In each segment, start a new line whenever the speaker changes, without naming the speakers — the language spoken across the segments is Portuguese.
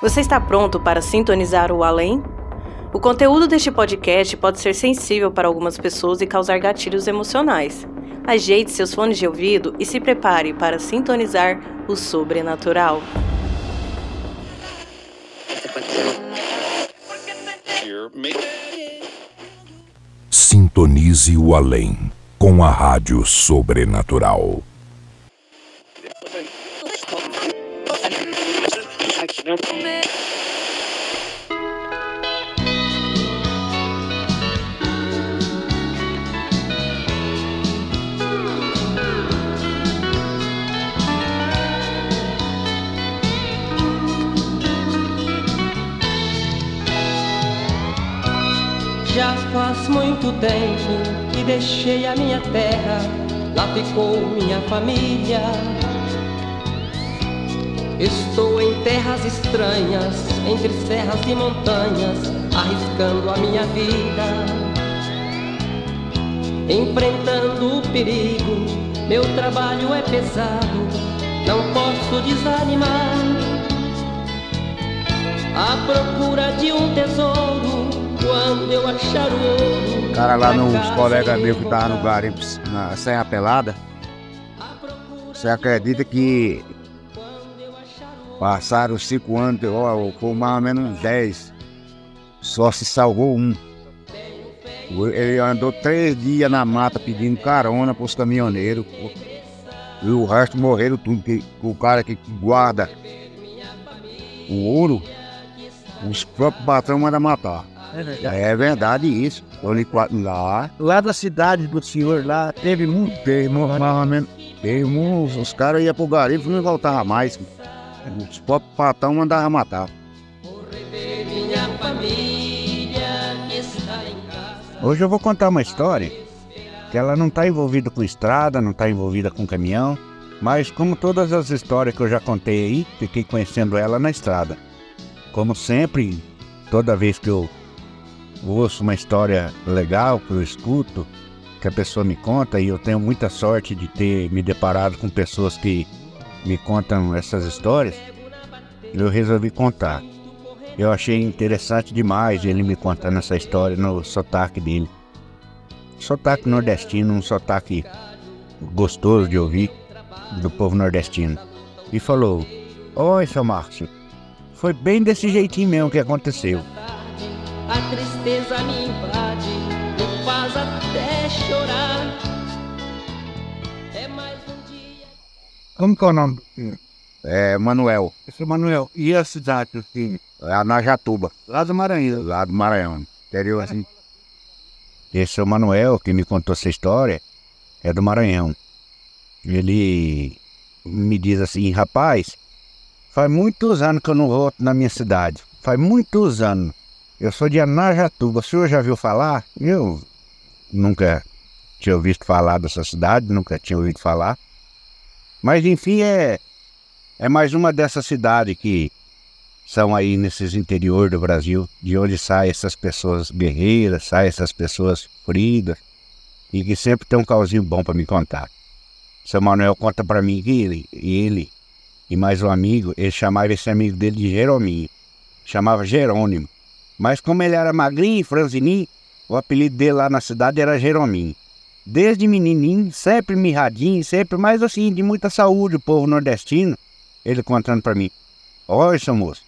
Você está pronto para sintonizar o além? O conteúdo deste podcast pode ser sensível para algumas pessoas e causar gatilhos emocionais. Ajeite seus fones de ouvido e se prepare para sintonizar o sobrenatural.
Sintonize o além com a Rádio Sobrenatural.
Já faz muito tempo que deixei a minha terra, lá ficou minha família. Estou em terras estranhas, entre serras e montanhas, arriscando a minha vida. Enfrentando o perigo, meu trabalho é pesado, não posso desanimar. À procura de um tesouro, quando eu achar o ouro.
cara lá nos colegas
eu
meus que estavam no
vou.
garimpo na Serra Pelada, você acredita que passaram cinco anos, ó, por mais ou menos dez, só se salvou um. Ele andou três dias na mata pedindo carona pros caminhoneiros. E o resto morreram tudo. Que, o cara que guarda o ouro, os próprios patrões mandam matar.
É verdade.
É verdade isso. Lá.
Lá da cidade do senhor, lá teve muito.
Teve mais ou menos. Teve uns, os caras iam pro garimpo e não voltavam mais. Os próprios patrões mandavam matar.
Hoje eu vou contar uma história que ela não está envolvida com estrada, não está envolvida com caminhão, mas como todas as histórias que eu já contei aí, fiquei conhecendo ela na estrada. Como sempre, toda vez que eu ouço uma história legal, que eu escuto, que a pessoa me conta, e eu tenho muita sorte de ter me deparado com pessoas que me contam essas histórias, eu resolvi contar. Eu achei interessante demais ele me contando essa história no sotaque dele. Sotaque nordestino, um sotaque gostoso de ouvir do povo nordestino. E falou: Oi, seu Márcio, foi bem desse jeitinho mesmo que aconteceu.
A tristeza me
Como que é o nome?
É, Manuel,
Seu Manuel, e a cidade, assim?
é a Najatuba,
Lá do Maranhão.
lá do Maranhão. Interior assim.
Esse é o Manuel que me contou essa história, é do Maranhão. Ele me diz assim, rapaz, faz muitos anos que eu não volto na minha cidade. Faz muitos anos. Eu sou de Anajatuba. O senhor já viu falar? Eu nunca tinha ouvido falar dessa cidade, nunca tinha ouvido falar. Mas enfim, é, é mais uma dessas cidades que são aí nesses interior do Brasil, de onde saem essas pessoas guerreiras, saem essas pessoas feridas, e que sempre tem um causinho bom para me contar. Seu Manuel conta para mim que ele, ele e mais um amigo, ele chamava esse amigo dele de Jerominho, chamava Jerônimo. Mas como ele era magrinho, franzininho, o apelido dele lá na cidade era Jerominho. Desde menininho, sempre mirradinho, sempre mais assim, de muita saúde, o povo nordestino, ele contando para mim. Olha, seu moço,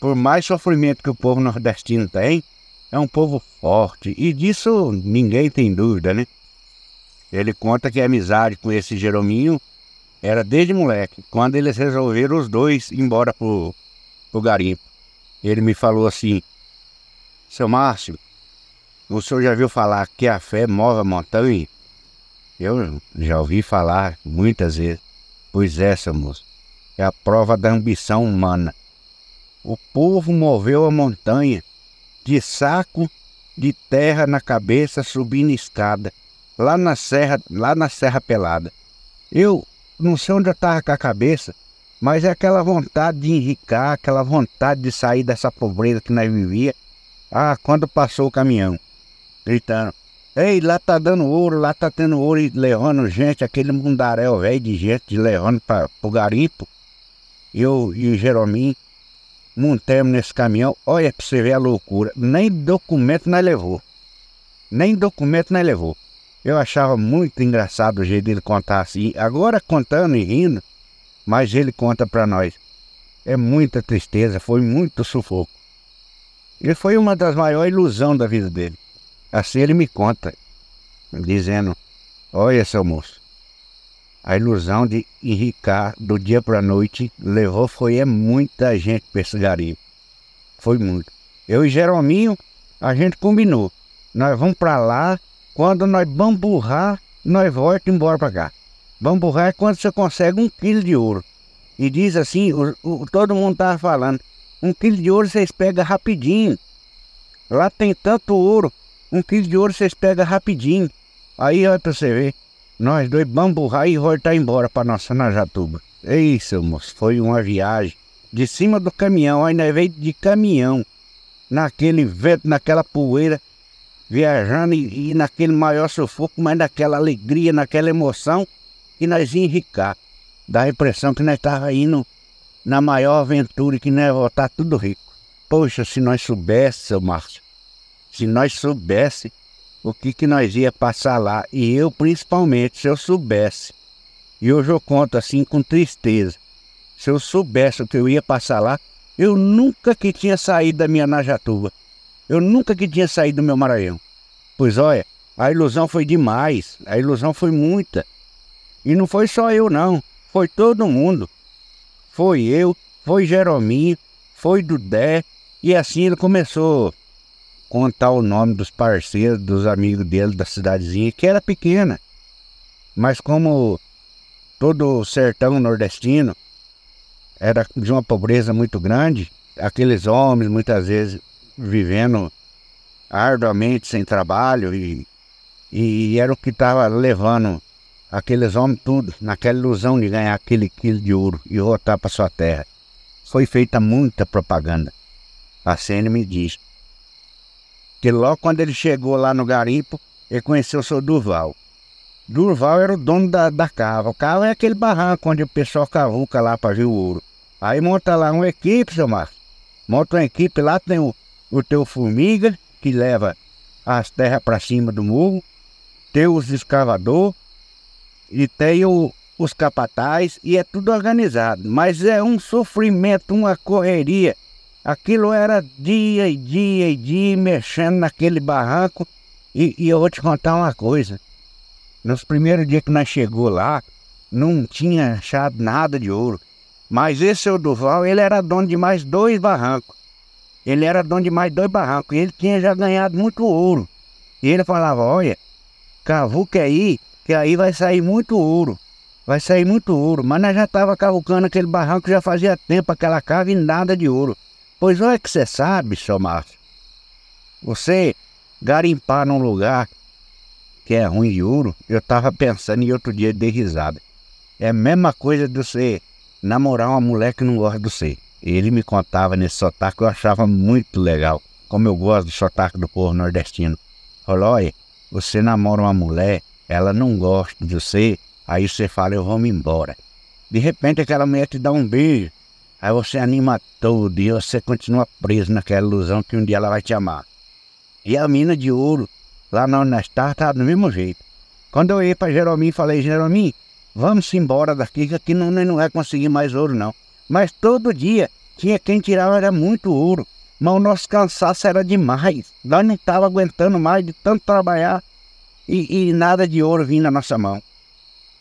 por mais sofrimento que o povo nordestino tem, é um povo forte. E disso ninguém tem dúvida, né? Ele conta que a amizade com esse Jerominho era desde moleque, quando eles resolveram os dois ir embora pro, pro garimpo. Ele me falou assim: Seu Márcio, o senhor já viu falar que a fé move a montanha? Eu já ouvi falar muitas vezes. Pois seu moço. É a prova da ambição humana. O povo moveu a montanha de saco de terra na cabeça subindo escada, lá na serra, lá na Serra Pelada. Eu não sei onde eu estava com a cabeça, mas é aquela vontade de enricar, aquela vontade de sair dessa pobreza que nós vivia. Ah, quando passou o caminhão, gritando, ei, lá tá dando ouro, lá tá tendo ouro e levando gente, aquele mundaréu velho de gente levando para o garimpo. Eu e o Jerominho montamos nesse caminhão, olha pra você ver a loucura, nem documento nós levou. Nem documento nós levou. Eu achava muito engraçado o jeito dele contar assim. Agora contando e rindo, mas ele conta pra nós. É muita tristeza, foi muito sufoco. E foi uma das maiores ilusões da vida dele. Assim ele me conta, dizendo: Olha, seu moço, a ilusão de enricar do dia para a noite levou foi é muita gente para esse garimpo. Foi muito. Eu e Jerominho, a gente combinou. Nós vamos para lá, quando nós bamburrar, nós voltamos embora para cá. Bamburrar é quando você consegue um quilo de ouro. E diz assim, o, o, todo mundo estava falando, um quilo de ouro vocês pegam rapidinho. Lá tem tanto ouro, um quilo de ouro vocês pegam rapidinho. Aí olha para você ver. Nós dois bamburrar e voltar embora para nossa Najatuba. Ei, seu moço, foi uma viagem. De cima do caminhão, nós veio de caminhão. Naquele vento, naquela poeira, viajando e, e naquele maior sufoco, mas naquela alegria, naquela emoção, e nós ia enricar. Dá a impressão que nós estávamos indo na maior aventura e que nós ia voltar tudo rico. Poxa, se nós soubesse, seu Márcio, se nós soubesse o que, que nós ia passar lá. E eu, principalmente, se eu soubesse, e hoje eu conto assim com tristeza, se eu soubesse o que eu ia passar lá, eu nunca que tinha saído da minha Najatuba. Eu nunca que tinha saído do meu Maranhão. Pois olha, a ilusão foi demais, a ilusão foi muita. E não foi só eu não, foi todo mundo. Foi eu, foi Jerominho, foi Dudé, e assim ele começou contar o nome dos parceiros, dos amigos dele da cidadezinha, que era pequena. Mas como todo o sertão nordestino era de uma pobreza muito grande, aqueles homens muitas vezes vivendo arduamente sem trabalho e, e era o que estava levando aqueles homens tudo naquela ilusão de ganhar aquele quilo de ouro e voltar para sua terra. Foi feita muita propaganda. A CN me diz. Que logo quando ele chegou lá no garimpo, ele conheceu o seu Durval. Durval era o dono da, da cava. O cava é aquele barranco onde o pessoal cavuca lá para ver o ouro. Aí monta lá uma equipe, seu Márcio. Monta uma equipe lá, tem o, o teu formiga, que leva as terras para cima do morro. Tem os escavador e tem o, os capatazes e é tudo organizado. Mas é um sofrimento, uma correria Aquilo era dia e dia e dia mexendo naquele barranco. E, e, eu vou te contar uma coisa. Nos primeiros dias que nós chegou lá, não tinha achado nada de ouro. Mas esse seu Duval, ele era dono de mais dois barrancos. Ele era dono de mais dois barrancos. E ele tinha já ganhado muito ouro. E ele falava, olha, cavuca aí, que aí vai sair muito ouro. Vai sair muito ouro. Mas nós já estava cavucando aquele barranco já fazia tempo, aquela cava e nada de ouro. Pois olha que você sabe, seu Márcio. Você garimpar num lugar que é ruim de ouro, eu tava pensando em outro dia de risada. É a mesma coisa de você namorar uma mulher que não gosta de você. Ele me contava nesse sotaque, eu achava muito legal. Como eu gosto do sotaque do povo nordestino. Falou, olha, você namora uma mulher, ela não gosta de você, aí você fala, eu vou me embora. De repente aquela mulher te dá um beijo, Aí você anima todo e você continua preso naquela ilusão que um dia ela vai te amar. E a mina de ouro, lá na estávamos, estava do mesmo jeito. Quando eu ia para Jeromim, falei, Jeromim, vamos embora daqui, que aqui não, não vai conseguir mais ouro não. Mas todo dia tinha quem tirava, era muito ouro. Mas o nosso cansaço era demais. Nós não estava aguentando mais de tanto trabalhar e, e nada de ouro vindo na nossa mão.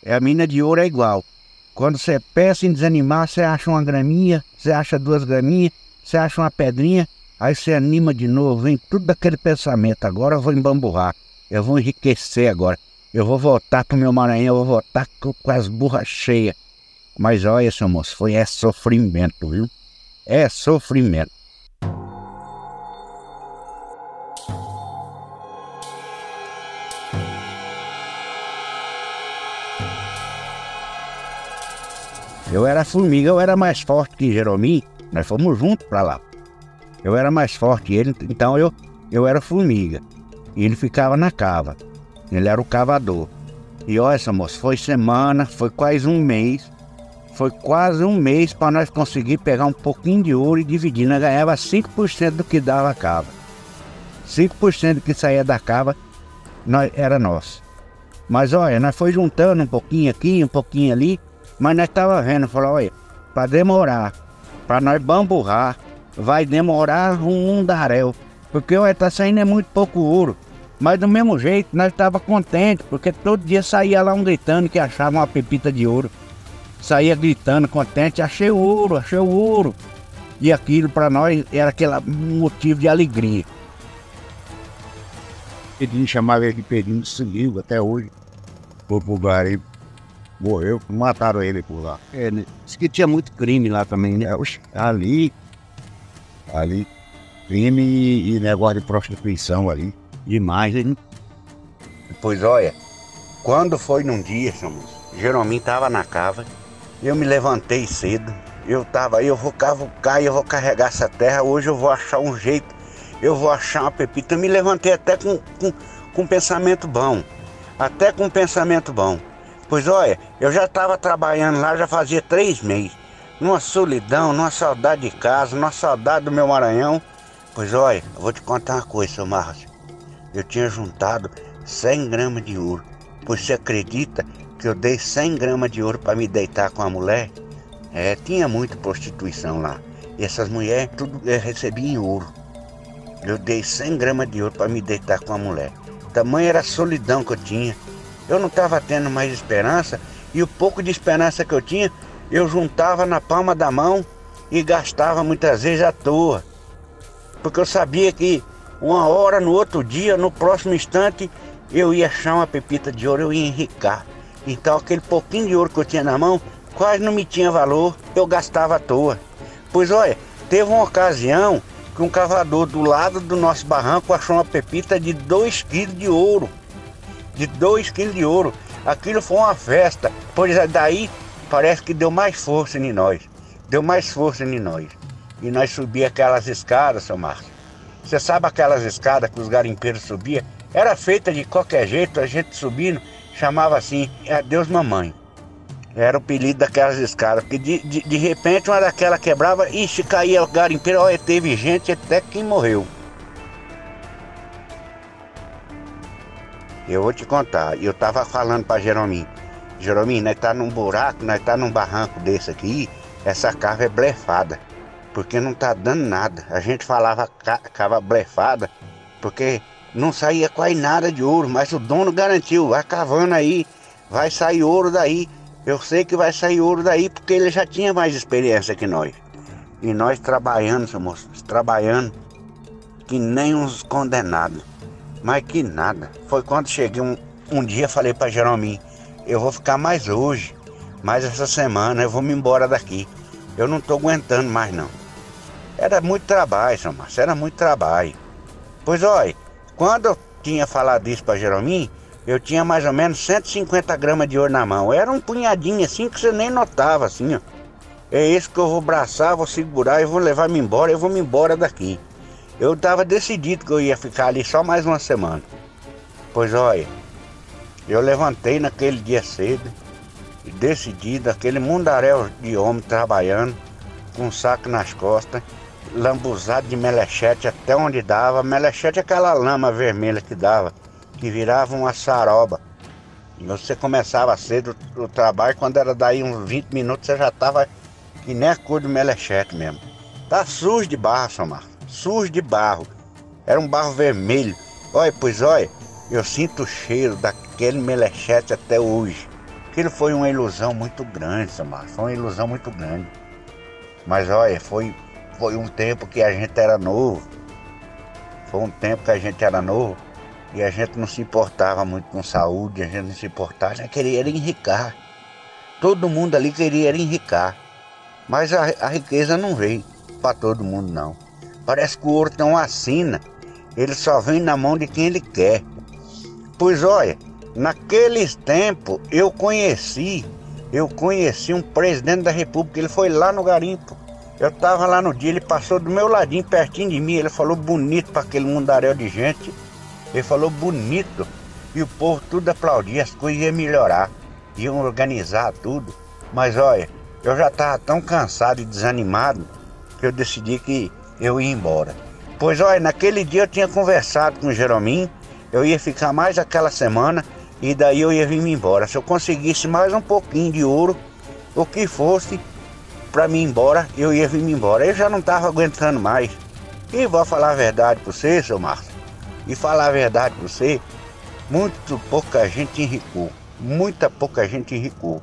E a mina de ouro é igual. Quando você pensa em desanimar, você acha uma graminha, você acha duas graminhas, você acha uma pedrinha, aí você anima de novo, vem tudo daquele pensamento. Agora eu vou embamburrar, eu vou enriquecer agora. Eu vou voltar pro meu Maranhão, eu vou voltar com, com as burras cheias. Mas olha, seu moço, foi é sofrimento, viu? É sofrimento. Eu era formiga, eu era mais forte que Jeromim, nós fomos juntos para lá. Eu era mais forte que ele, então eu, eu era formiga. E ele ficava na cava. Ele era o cavador. E olha, essa moça, foi semana, foi quase um mês. foi quase um mês para nós conseguir pegar um pouquinho de ouro e dividir. Nós ganhava 5% do que dava a cava. 5% do que saía da cava nós, era nosso. Mas olha, nós foi juntando um pouquinho aqui, um pouquinho ali, mas nós estava vendo, falou, olha, para demorar, para nós bamburrar, vai demorar um mundaréu. Porque olha, tá saindo é muito pouco ouro. Mas do mesmo jeito, nós estava contentes, porque todo dia saía lá um gritando que achava uma pepita de ouro. Saía gritando, contente, achei ouro, achei ouro. E aquilo para nós era aquele motivo de alegria.
Pedrinho chamava ele de Pedrinho sumiu até hoje. Foi garimpo. Morreu, mataram ele por lá.
É, né? Diz que tinha muito crime lá também, né?
Ali, ali, crime e, negócio de prostituição ali.
Demais, hein? Pois olha, quando foi num dia, chamamos, Jerominho tava na cava, eu me levantei cedo, eu tava aí, eu vou cavucar, eu vou carregar essa terra, hoje eu vou achar um jeito, eu vou achar uma pepita. Eu me levantei até com, com, com um pensamento bom, até com um pensamento bom. Pois olha, eu já estava trabalhando lá, já fazia três meses, numa solidão, numa saudade de casa, numa saudade do meu Maranhão. Pois olha, eu vou te contar uma coisa, seu Márcio. Eu tinha juntado 100 gramas de ouro. Pois você acredita que eu dei 100 gramas de ouro para me deitar com a mulher? É, tinha muita prostituição lá. E essas mulheres tudo é, recebiam em ouro. Eu dei 100 gramas de ouro para me deitar com a mulher. Tamanha era a solidão que eu tinha. Eu não estava tendo mais esperança e o pouco de esperança que eu tinha, eu juntava na palma da mão e gastava muitas vezes à toa. Porque eu sabia que uma hora, no outro dia, no próximo instante, eu ia achar uma pepita de ouro, eu ia enricar. Então aquele pouquinho de ouro que eu tinha na mão quase não me tinha valor, eu gastava à toa. Pois olha, teve uma ocasião que um cavador do lado do nosso barranco achou uma pepita de 2 quilos de ouro de 2 quilos de ouro. Aquilo foi uma festa, pois daí parece que deu mais força em nós. Deu mais força em nós. E nós subíamos aquelas escadas, seu Márcio. Você sabe aquelas escadas que os garimpeiros subiam? Era feita de qualquer jeito, a gente subindo, chamava assim, adeus mamãe. Era o apelido daquelas escadas, porque de, de, de repente uma daquela quebrava, ixi, caía o garimpeiro, olha, teve gente até que morreu. Eu vou te contar, eu tava falando para Jerominho, Jerominho, nós tá num buraco, nós tá num barranco desse aqui, essa cava é blefada, porque não tá dando nada. A gente falava cava blefada, porque não saía quase nada de ouro, mas o dono garantiu, vai cavando aí, vai sair ouro daí. Eu sei que vai sair ouro daí porque ele já tinha mais experiência que nós. E nós trabalhando, seu moço, trabalhando que nem uns condenados. Mas que nada. Foi quando cheguei um, um dia, falei para Jerominho, eu vou ficar mais hoje, mais essa semana, eu vou me embora daqui. Eu não estou aguentando mais não. Era muito trabalho, seu Márcio, era muito trabalho. Pois olha, quando eu tinha falado isso para Jerominho, eu tinha mais ou menos 150 gramas de ouro na mão. Era um punhadinho assim que você nem notava assim, ó. É isso que eu vou abraçar, vou segurar e vou levar-me embora, eu vou me embora daqui. Eu estava decidido que eu ia ficar ali só mais uma semana. Pois olha, eu levantei naquele dia cedo e decidido, aquele mundaréu de homem trabalhando, com um saco nas costas, lambuzado de melechete até onde dava. Melechete é aquela lama vermelha que dava, que virava uma saroba. Você começava cedo o trabalho, quando era daí uns 20 minutos você já estava que nem a cor do melechete mesmo. Tá sujo de barra, Samar sujo de barro. Era um barro vermelho. Olha, pois olha, eu sinto o cheiro daquele melechete até hoje. Aquilo foi uma ilusão muito grande, Samar. Foi uma ilusão muito grande. Mas olha, foi, foi um tempo que a gente era novo. Foi um tempo que a gente era novo e a gente não se importava muito com saúde, a gente não se importava, a gente queria enricar. Todo mundo ali queria enricar. Mas a, a riqueza não veio para todo mundo não. Parece que o ouro tem uma sina. Ele só vem na mão de quem ele quer. Pois olha, naqueles tempos eu conheci, eu conheci um presidente da república, ele foi lá no garimpo. Eu estava lá no dia, ele passou do meu ladinho, pertinho de mim, ele falou bonito para aquele mundaréu de gente. Ele falou bonito. E o povo tudo aplaudia, as coisas iam melhorar, iam organizar tudo. Mas olha, eu já estava tão cansado e desanimado que eu decidi que eu ia embora. Pois olha, naquele dia eu tinha conversado com o Jerominho, eu ia ficar mais aquela semana e daí eu ia vir me embora. Se eu conseguisse mais um pouquinho de ouro, o que fosse para mim embora, eu ia vir me embora. Eu já não estava aguentando mais. E vou falar a verdade para você, seu Márcio. E falar a verdade para você, muito pouca gente enricou. Muita pouca gente enricou.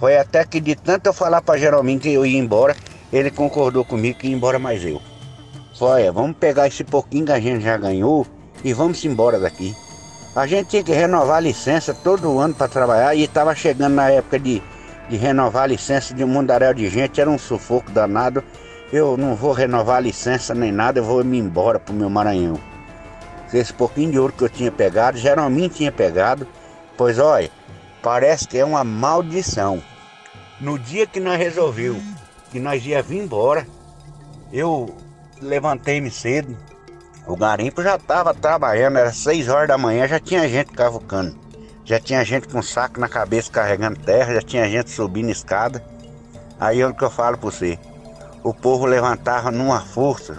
Foi até que de tanto eu falar para Jeromim que eu ia embora, ele concordou comigo que ia embora mais eu. Foi, vamos pegar esse pouquinho que a gente já ganhou e vamos embora daqui. A gente tinha que renovar a licença todo ano para trabalhar e estava chegando na época de, de renovar a licença de um mundaréu de gente, era um sufoco danado. Eu não vou renovar a licença nem nada, eu vou me embora pro meu Maranhão. Esse pouquinho de ouro que eu tinha pegado, geralmente tinha pegado, pois olha, parece que é uma maldição. No dia que nós resolveu que nós ia vir embora, eu levantei-me cedo. O garimpo já estava trabalhando, era 6 horas da manhã, já tinha gente cavucando. Já tinha gente com saco na cabeça carregando terra, já tinha gente subindo escada. Aí é o que eu falo para você. O povo levantava numa força,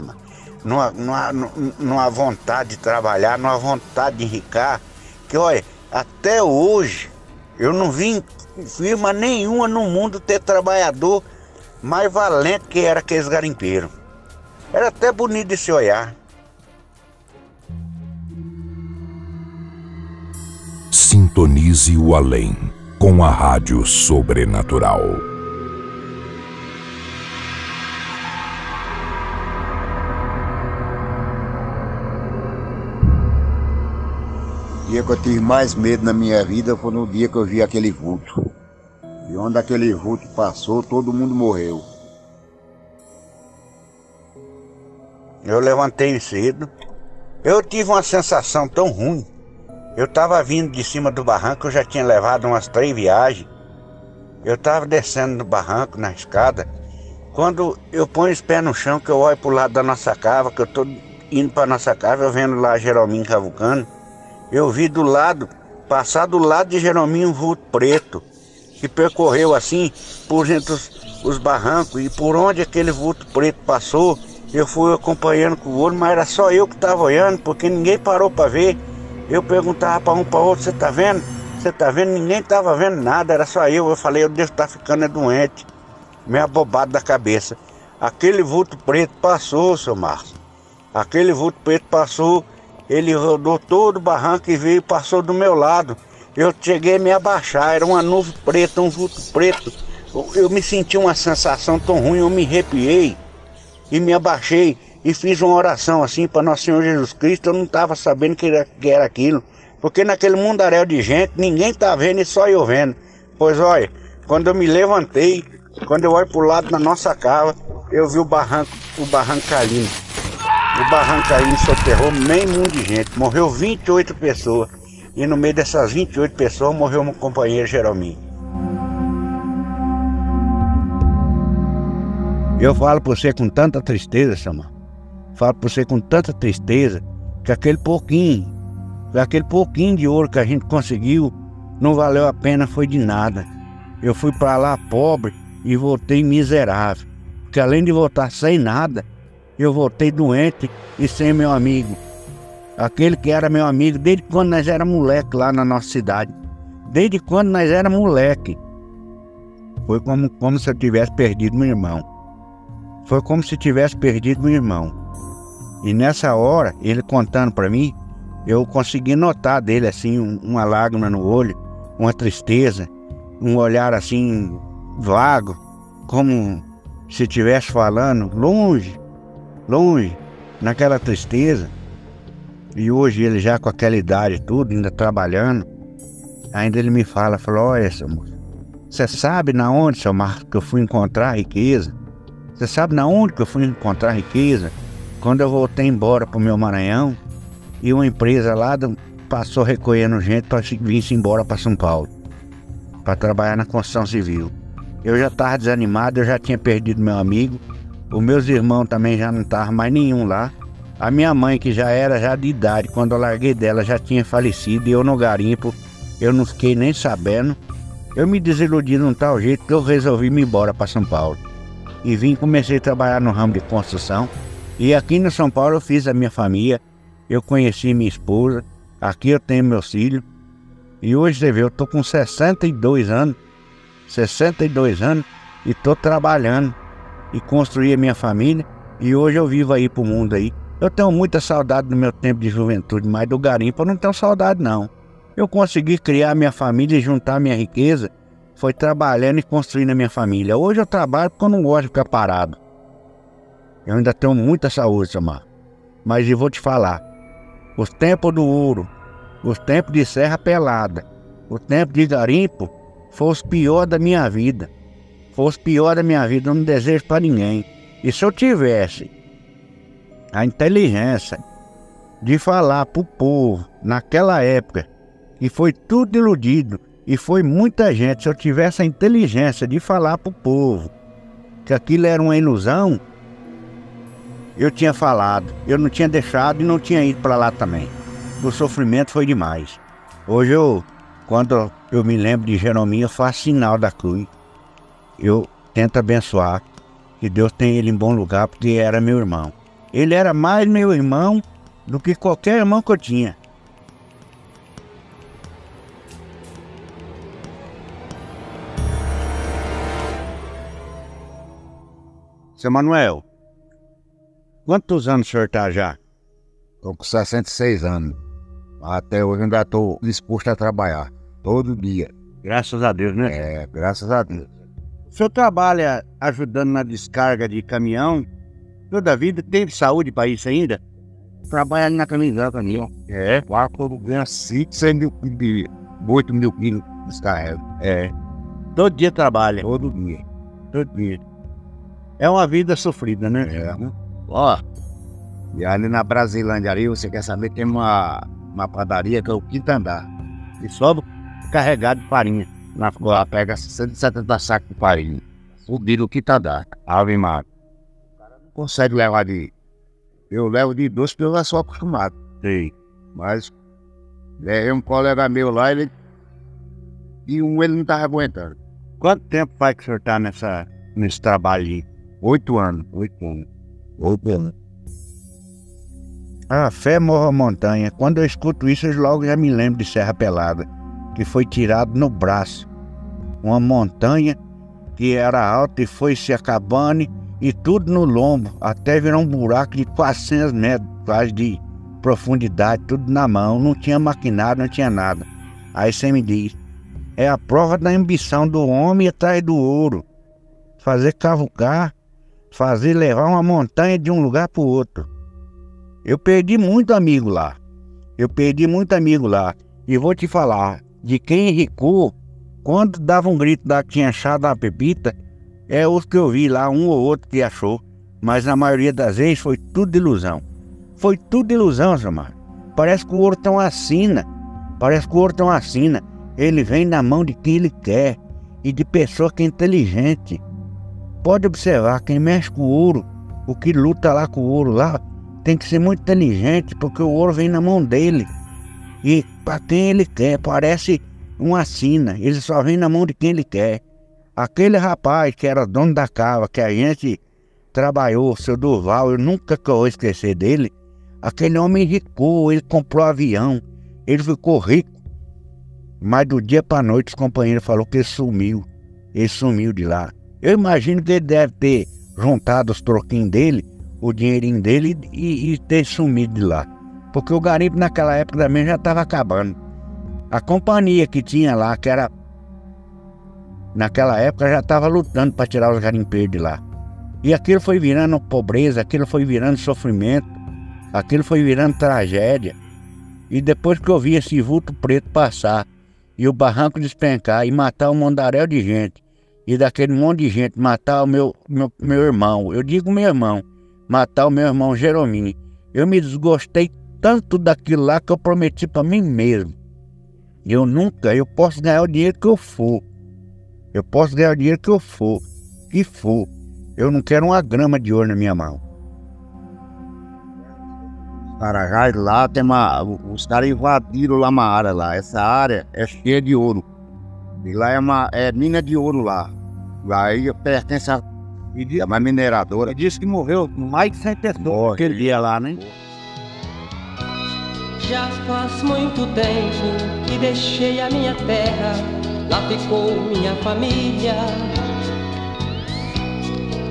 numa, numa, numa vontade de trabalhar, numa vontade de enricar. Que olha, até hoje eu não vi firma nenhuma no mundo ter trabalhador mais valente que era aqueles garimpeiros. Era até bonito de se olhar.
Sintonize o além com a Rádio Sobrenatural.
Dia que eu tive mais medo na minha vida foi no dia que eu vi aquele vulto. E onde aquele vulto passou, todo mundo morreu.
Eu levantei cedo. Eu tive uma sensação tão ruim. Eu estava vindo de cima do barranco, eu já tinha levado umas três viagens. Eu estava descendo no barranco, na escada. Quando eu ponho os pés no chão, que eu olho para o lado da nossa cava, que eu estou indo para nossa cava, eu vendo lá Jerominho cavucando. Eu vi do lado, passar do lado de Jerominho um vulto preto, que percorreu assim por entre os, os barrancos e por onde aquele vulto preto passou, eu fui acompanhando com o olho, mas era só eu que estava olhando, porque ninguém parou para ver. Eu perguntava para um para outro, você tá vendo? Você tá vendo? Ninguém estava vendo nada, era só eu. Eu falei, eu devo estar tá ficando doente. Meio abobado da cabeça. Aquele vulto preto passou, seu Márcio. Aquele vulto preto passou ele rodou todo o barranco e veio e passou do meu lado. Eu cheguei a me abaixar, era uma nuvem preta, um vulto preto. Eu me senti uma sensação tão ruim, eu me arrepiei e me abaixei e fiz uma oração assim para Nosso Senhor Jesus Cristo. Eu não estava sabendo que era, que era aquilo, porque naquele mundaréu de gente ninguém tá vendo e só eu vendo. Pois olha, quando eu me levantei, quando eu olho para o lado da nossa casa, eu vi o barranco, o barranco caindo. O barranco aí soterrou meio mundo de gente. Morreu 28 pessoas. E no meio dessas 28 pessoas morreu um companheiro Jerominho. Eu falo para você com tanta tristeza, Samar. Falo para você com tanta tristeza que aquele pouquinho, aquele pouquinho de ouro que a gente conseguiu, não valeu a pena, foi de nada. Eu fui para lá pobre e voltei miserável. Porque além de voltar sem nada, eu voltei doente e sem meu amigo. Aquele que era meu amigo desde quando nós era moleque lá na nossa cidade. Desde quando nós era moleque. Foi como, como se eu tivesse perdido meu irmão. Foi como se tivesse perdido meu irmão. E nessa hora, ele contando para mim, eu consegui notar dele assim um, uma lágrima no olho, uma tristeza, um olhar assim vago, como se estivesse falando longe, longe, naquela tristeza. E hoje ele já com aquela idade tudo, ainda trabalhando, ainda ele me fala, falou, olha, seu moço, você sabe na onde, seu Marco, que eu fui encontrar riqueza? Você sabe na onde que eu fui encontrar riqueza? Quando eu voltei embora pro meu Maranhão e uma empresa lá passou recolhendo gente para vir embora para São Paulo, para trabalhar na construção civil. Eu já estava desanimado, eu já tinha perdido meu amigo, os meus irmãos também já não estavam mais nenhum lá. A minha mãe, que já era já de idade, quando eu larguei dela, já tinha falecido e eu no garimpo eu não fiquei nem sabendo. Eu me desiludi de um tal jeito que eu resolvi me embora para São Paulo. E vim comecei a trabalhar no ramo de construção. E aqui no São Paulo eu fiz a minha família, eu conheci minha esposa, aqui eu tenho meus filhos. E hoje você vê, eu tô com 62 anos, 62 anos, e tô trabalhando e construí a minha família. E hoje eu vivo aí pro mundo aí. Eu tenho muita saudade do meu tempo de juventude, mas do garimpo eu não tenho saudade não. Eu consegui criar minha família e juntar minha riqueza, foi trabalhando e construindo a minha família. Hoje eu trabalho porque eu não gosto de ficar parado. Eu ainda tenho muita saúde, Samar. Mas eu vou te falar, os tempos do ouro, os tempos de serra pelada, o tempo de garimpo, foi os piores da minha vida. Foi os piores da minha vida, eu não desejo para ninguém. E se eu tivesse a inteligência de falar pro povo naquela época que foi tudo iludido e foi muita gente, se eu tivesse a inteligência de falar pro povo que aquilo era uma ilusão, eu tinha falado, eu não tinha deixado e não tinha ido para lá também. O sofrimento foi demais. Hoje eu, quando eu me lembro de Jerominho, eu faço sinal da cruz. Eu tento abençoar, que Deus tenha ele em bom lugar, porque era meu irmão. Ele era mais meu irmão do que qualquer irmão que eu tinha. Seu Manuel, quantos anos o senhor está já?
Tô com 66 anos. Até hoje ainda estou disposto a trabalhar. Todo dia.
Graças a Deus, né?
É, graças a Deus.
O senhor trabalha ajudando na descarga de caminhão toda a vida? Tem saúde para isso ainda?
Trabalha ali na caminhão caminhão. É, lá quando ganha 5, 6 mil quilos de 8 mil quilos descarrega.
É. Todo dia trabalha.
Todo dia.
Todo dia. É uma vida sofrida, né?
É. Ó. E ali na Brasilândia ali, você quer saber, tem uma, uma padaria que é o quinto andar. E só carregado de farinha. Na, lá pega 170 sacos de farinha. Subiram o quinto andar. Ave Maria. O cara não consegue levar de. Eu levo de dois porque eu já sou acostumado.
Sim.
Mas levei um colega meu lá, ele. E um ele não tava aguentando.
Quanto tempo faz que o senhor está nessa, nesse trabalho aí?
Oito anos. Oito anos. Oito anos.
A fé morre a montanha. Quando eu escuto isso, eu logo já me lembro de Serra Pelada, que foi tirado no braço. Uma montanha que era alta e foi se acabando e tudo no lombo, até virar um buraco de 400 metros quase de profundidade, tudo na mão. Não tinha maquinário, não tinha nada. Aí você me diz, é a prova da ambição do homem atrás do ouro. Fazer cavucar, fazer levar uma montanha de um lugar para o outro. Eu perdi muito amigo lá. Eu perdi muito amigo lá. E vou te falar, de quem enricou, quando dava um grito da tinha achado a pepita, é os que eu vi lá, um ou outro que achou. Mas na maioria das vezes foi tudo ilusão. Foi tudo ilusão, Samar. Parece que o ouro tem uma sina. Parece que o ouro tem uma sina. Ele vem na mão de quem ele quer e de pessoa que é inteligente. Pode observar, quem mexe com o ouro, o que luta lá com o ouro lá, tem que ser muito inteligente, porque o ouro vem na mão dele. E para quem ele quer, parece uma sina, ele só vem na mão de quem ele quer. Aquele rapaz que era dono da cava, que a gente trabalhou, seu Durval, eu nunca que eu vou esquecer dele. Aquele homem ricou, ele comprou avião, ele ficou rico. Mas do dia para noite os companheiros falaram que ele sumiu. Ele sumiu de lá. Eu imagino que ele deve ter juntado os troquinhos dele o dinheirinho dele e, e ter sumido de lá. Porque o garimpo naquela época também já estava acabando. A companhia que tinha lá, que era. Naquela época já estava lutando para tirar os garimpeiros de lá. E aquilo foi virando pobreza, aquilo foi virando sofrimento, aquilo foi virando tragédia. E depois que eu vi esse vulto preto passar e o barranco despencar e matar um mondaréu de gente, e daquele monte de gente matar o meu, meu, meu irmão, eu digo meu irmão, matar o meu irmão Jerominho. Eu me desgostei tanto daquilo lá que eu prometi para mim mesmo. Eu nunca, eu posso ganhar o dinheiro que eu for. Eu posso ganhar o dinheiro que eu for, que for. Eu não quero uma grama de ouro na minha mão.
Carajás, lá tem uma. Os caras invadiram lá uma área lá. Essa área é cheia de ouro. E lá é uma é mina de ouro lá. Aí pertence a é uma mineradora.
Disse que morreu mais de 100 pessoas aquele dia lá, né?
Já faz muito tempo que deixei a minha terra, lá ficou minha família.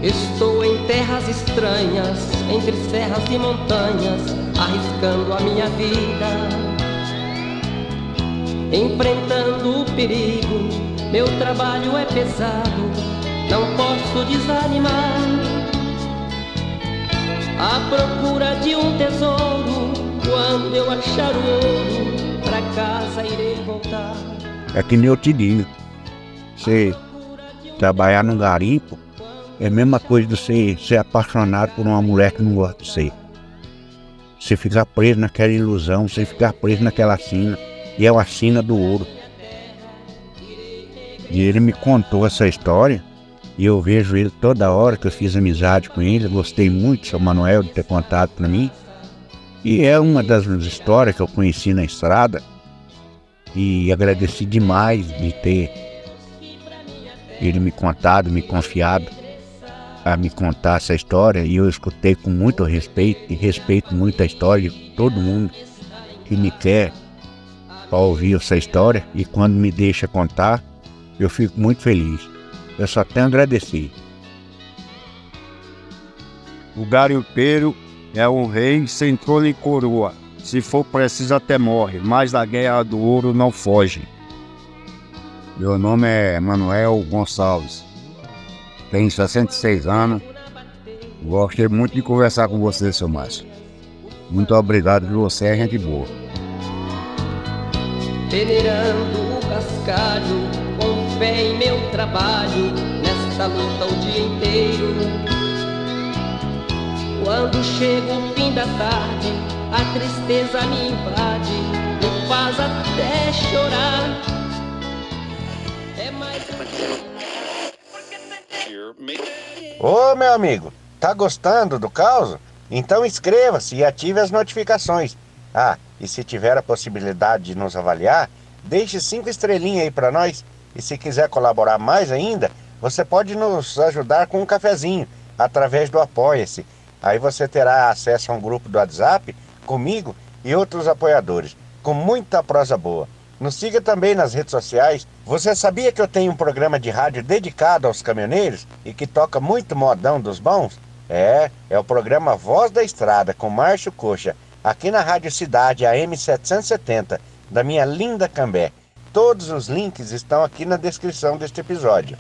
Estou em terras estranhas, entre serras e montanhas, arriscando a minha vida. Enfrentando o perigo, meu trabalho é pesado, não posso desanimar. À procura de um tesouro, quando eu achar o ouro, pra casa irei voltar.
É que nem eu te digo, você trabalhar no garimpo é a mesma coisa de você ser apaixonado por uma mulher que não gosta de você. Você ficar preso naquela ilusão, você ficar preso naquela sina, e é a sina do ouro. E ele me contou essa história, e eu vejo ele toda hora que eu fiz amizade com ele, gostei muito, seu Manuel, de ter contado para mim. E é uma das histórias que eu conheci na estrada, e agradeci demais de ter ele me contado, me confiado a me contar essa história e eu escutei com muito respeito e respeito muito a história de todo mundo que me quer para ouvir essa história e quando me deixa contar, eu fico muito feliz. Eu só tenho a agradecer.
O garimpeiro é um rei sem trono e coroa. Se for preciso até morre, mas da guerra do ouro não foge. Meu nome é Manuel Gonçalves tenho 66 anos. Gostei muito de conversar com você, seu Márcio. Muito obrigado por você, é gente boa.
Venerando o cascalho, com fé em meu trabalho, nesta luta o dia inteiro. Quando chega o fim da tarde, a tristeza me invade, me faz até chorar. É mais
Ô meu amigo, tá gostando do caos? Então inscreva-se e ative as notificações. Ah, e se tiver a possibilidade de nos avaliar, deixe cinco estrelinhas aí para nós. E se quiser colaborar mais ainda, você pode nos ajudar com um cafezinho através do Apoia-se. Aí você terá acesso a um grupo do WhatsApp comigo e outros apoiadores, com muita prosa boa. Nos siga também nas redes sociais. Você sabia que eu tenho um programa de rádio dedicado aos caminhoneiros e que toca muito modão dos bons? É, é o programa Voz da Estrada com Márcio Coxa, aqui na Rádio Cidade AM 770, da minha linda Cambé. Todos os links estão aqui na descrição deste episódio.